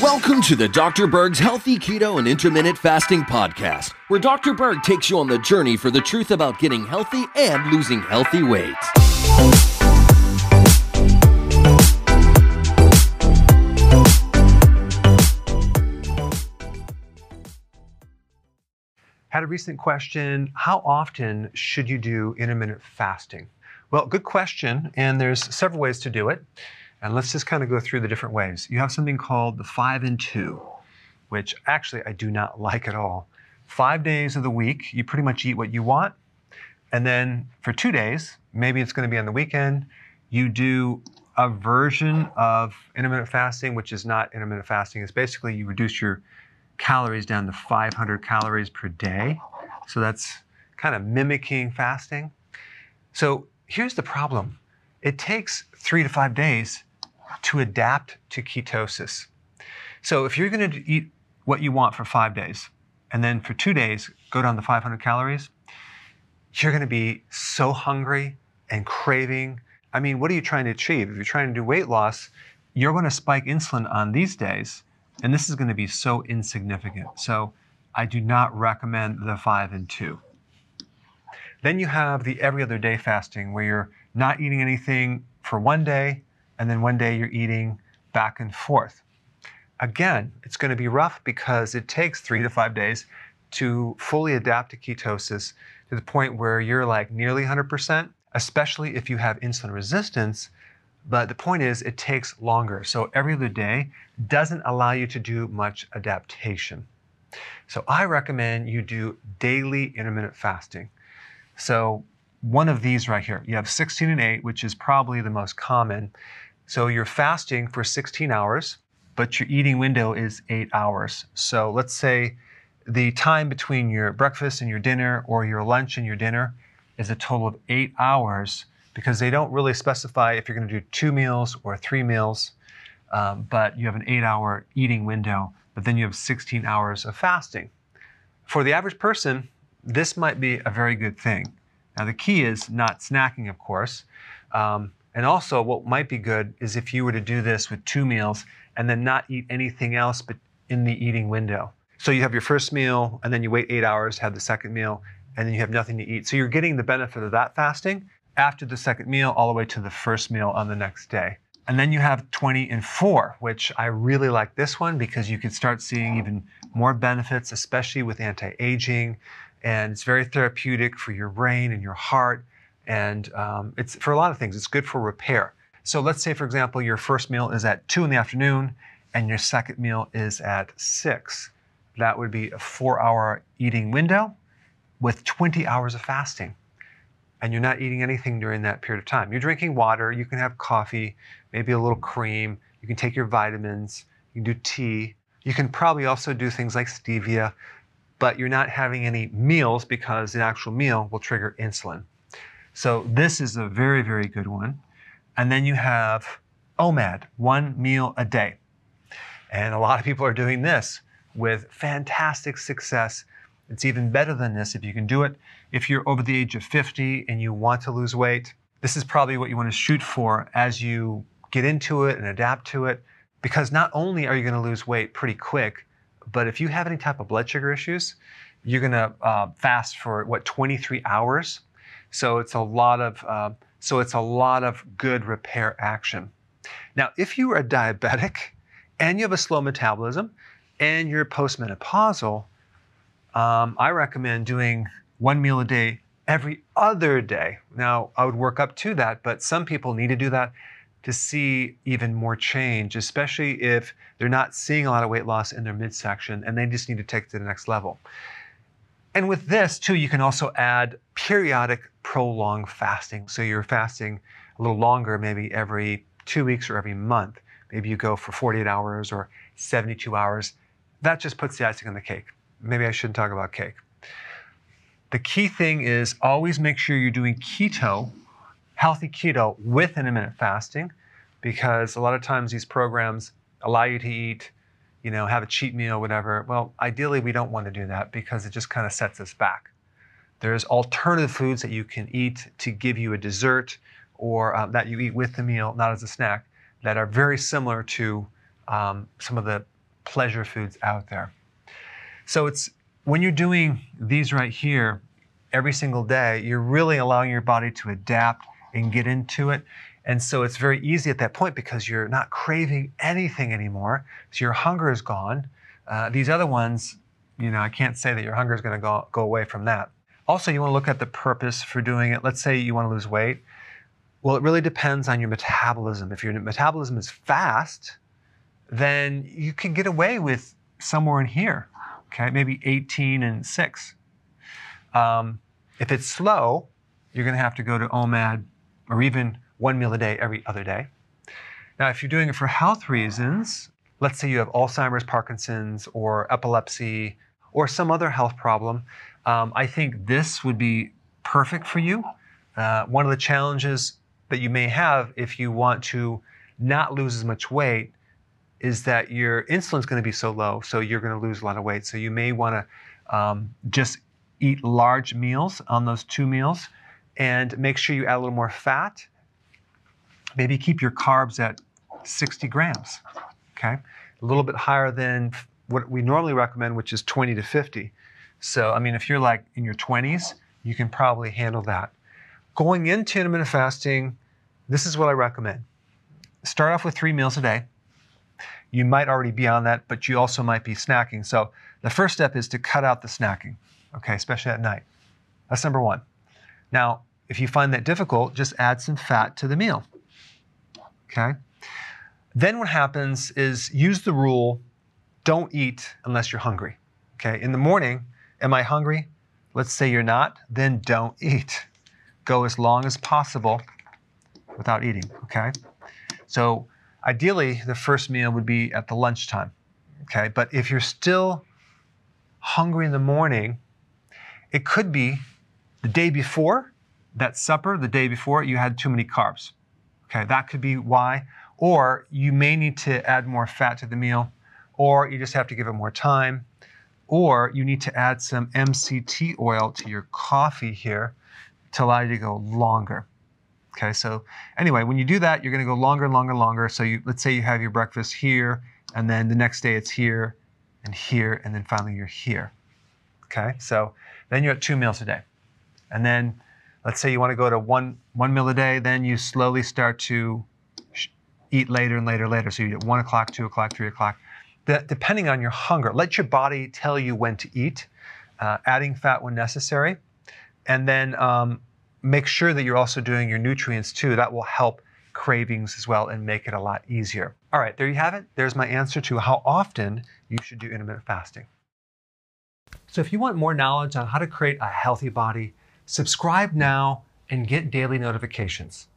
Welcome to the Dr. Berg's Healthy Keto and Intermittent Fasting Podcast, where Dr. Berg takes you on the journey for the truth about getting healthy and losing healthy weight. Had a recent question How often should you do intermittent fasting? Well, good question, and there's several ways to do it. And let's just kind of go through the different ways. You have something called the five and two, which actually I do not like at all. Five days of the week, you pretty much eat what you want. And then for two days, maybe it's going to be on the weekend, you do a version of intermittent fasting, which is not intermittent fasting. It's basically you reduce your calories down to 500 calories per day. So that's kind of mimicking fasting. So here's the problem it takes three to five days to adapt to ketosis. So if you're going to eat what you want for five days, and then for two days go down to 500 calories, you're going to be so hungry and craving. I mean, what are you trying to achieve? If you're trying to do weight loss, you're going to spike insulin on these days, and this is going to be so insignificant. So I do not recommend the five and two. Then you have the every other day fasting where you're not eating anything for one day and then one day you're eating back and forth. Again, it's going to be rough because it takes three to five days to fully adapt to ketosis to the point where you're like nearly 100%, especially if you have insulin resistance. But the point is, it takes longer. So every other day doesn't allow you to do much adaptation. So I recommend you do daily intermittent fasting. So one of these right here, you have 16 and 8, which is probably the most common. So you're fasting for 16 hours, but your eating window is eight hours. So let's say the time between your breakfast and your dinner or your lunch and your dinner is a total of eight hours because they don't really specify if you're going to do two meals or three meals, um, but you have an eight hour eating window, but then you have 16 hours of fasting. For the average person, this might be a very good thing. Now, the key is not snacking, of course. Um, and also, what might be good is if you were to do this with two meals and then not eat anything else but in the eating window. So you have your first meal, and then you wait eight hours, have the second meal, and then you have nothing to eat. So you're getting the benefit of that fasting after the second meal all the way to the first meal on the next day. And then you have 20 and 4, which I really like this one because you can start seeing even more benefits, especially with anti aging. And it's very therapeutic for your brain and your heart and um, it's for a lot of things, it's good for repair. So let's say, for example, your first meal is at 2 in the afternoon and your second meal is at 6. That would be a four hour eating window with 20 hours of fasting. And you're not eating anything during that period of time. You're drinking water, you can have coffee, maybe a little cream, you can take your vitamins, you can do tea. You can probably also do things like stevia, but you're not having any meals because an actual meal will trigger insulin. So this is a very, very good one. And then you have OMAD, one meal a day. And a lot of people are doing this with fantastic success. It's even better than this if you can do it. If you're over the age of 50 and you want to lose weight, this is probably what you want to shoot for as you get into it and adapt to it. Because not only are you going to lose weight pretty quick, but if you have any type of blood sugar issues, you're going to uh, fast for what 23 hours so it's a lot of uh, so it's a lot of good repair action. Now, if you are a diabetic and you have a slow metabolism and you're postmenopausal, um, I recommend doing one meal a day every other day. Now, I would work up to that, but some people need to do that to see even more change, especially if they're not seeing a lot of weight loss in their midsection and they just need to take it to the next level. And with this, too, you can also add periodic prolonged fasting. So you're fasting a little longer, maybe every two weeks or every month. Maybe you go for 48 hours or 72 hours. That just puts the icing on the cake. Maybe I shouldn't talk about cake. The key thing is always make sure you're doing keto, healthy keto with intermittent fasting, because a lot of times these programs allow you to eat you know, have a cheat meal, whatever. Well, ideally, we don't want to do that because it just kind of sets us back. There's alternative foods that you can eat to give you a dessert or uh, that you eat with the meal, not as a snack, that are very similar to um, some of the pleasure foods out there. So it's when you're doing these right here every single day, you're really allowing your body to adapt and get into it. And so it's very easy at that point because you're not craving anything anymore. So your hunger is gone. Uh, these other ones, you know, I can't say that your hunger is going to go, go away from that. Also, you want to look at the purpose for doing it. Let's say you want to lose weight. Well, it really depends on your metabolism. If your metabolism is fast, then you can get away with somewhere in here, okay, maybe 18 and 6. Um, if it's slow, you're going to have to go to OMAD or even one meal a day every other day. Now, if you're doing it for health reasons, let's say you have Alzheimer's, Parkinson's, or epilepsy, or some other health problem, um, I think this would be perfect for you. Uh, one of the challenges that you may have if you want to not lose as much weight is that your insulin is going to be so low, so you're going to lose a lot of weight. So you may want to um, just eat large meals on those two meals and make sure you add a little more fat. Maybe keep your carbs at 60 grams, okay? A little bit higher than what we normally recommend, which is 20 to 50. So, I mean, if you're like in your 20s, you can probably handle that. Going into intermittent fasting, this is what I recommend. Start off with three meals a day. You might already be on that, but you also might be snacking. So the first step is to cut out the snacking, okay, especially at night. That's number one. Now, if you find that difficult, just add some fat to the meal, okay? Then what happens is use the rule don't eat unless you're hungry, okay? In the morning, Am I hungry? Let's say you're not, then don't eat. Go as long as possible without eating, okay? So ideally, the first meal would be at the lunchtime, okay? But if you're still hungry in the morning, it could be the day before, that supper, the day before, you had too many carbs, okay? That could be why. Or you may need to add more fat to the meal, or you just have to give it more time or you need to add some MCT oil to your coffee here to allow you to go longer. Okay, so anyway, when you do that, you're to go longer and longer and longer. So you, let's say you have your breakfast here, and then the next day it's here and here, and then finally you're here. Okay, so then you're at two meals a day. And then let's say you want to go to one, one meal a day, then you slowly start to eat later and later and later. So you eat at one o'clock, two o'clock, three o'clock depending on your hunger, let your body tell you when to eat, uh, adding fat when necessary, and then um, make sure that you're also doing your nutrients too. That will help cravings as well and make it a lot easier. All right, there you have it. There's my answer to how often you should do intermittent fasting. So if you want more knowledge on how to create a healthy body, subscribe now and get daily notifications.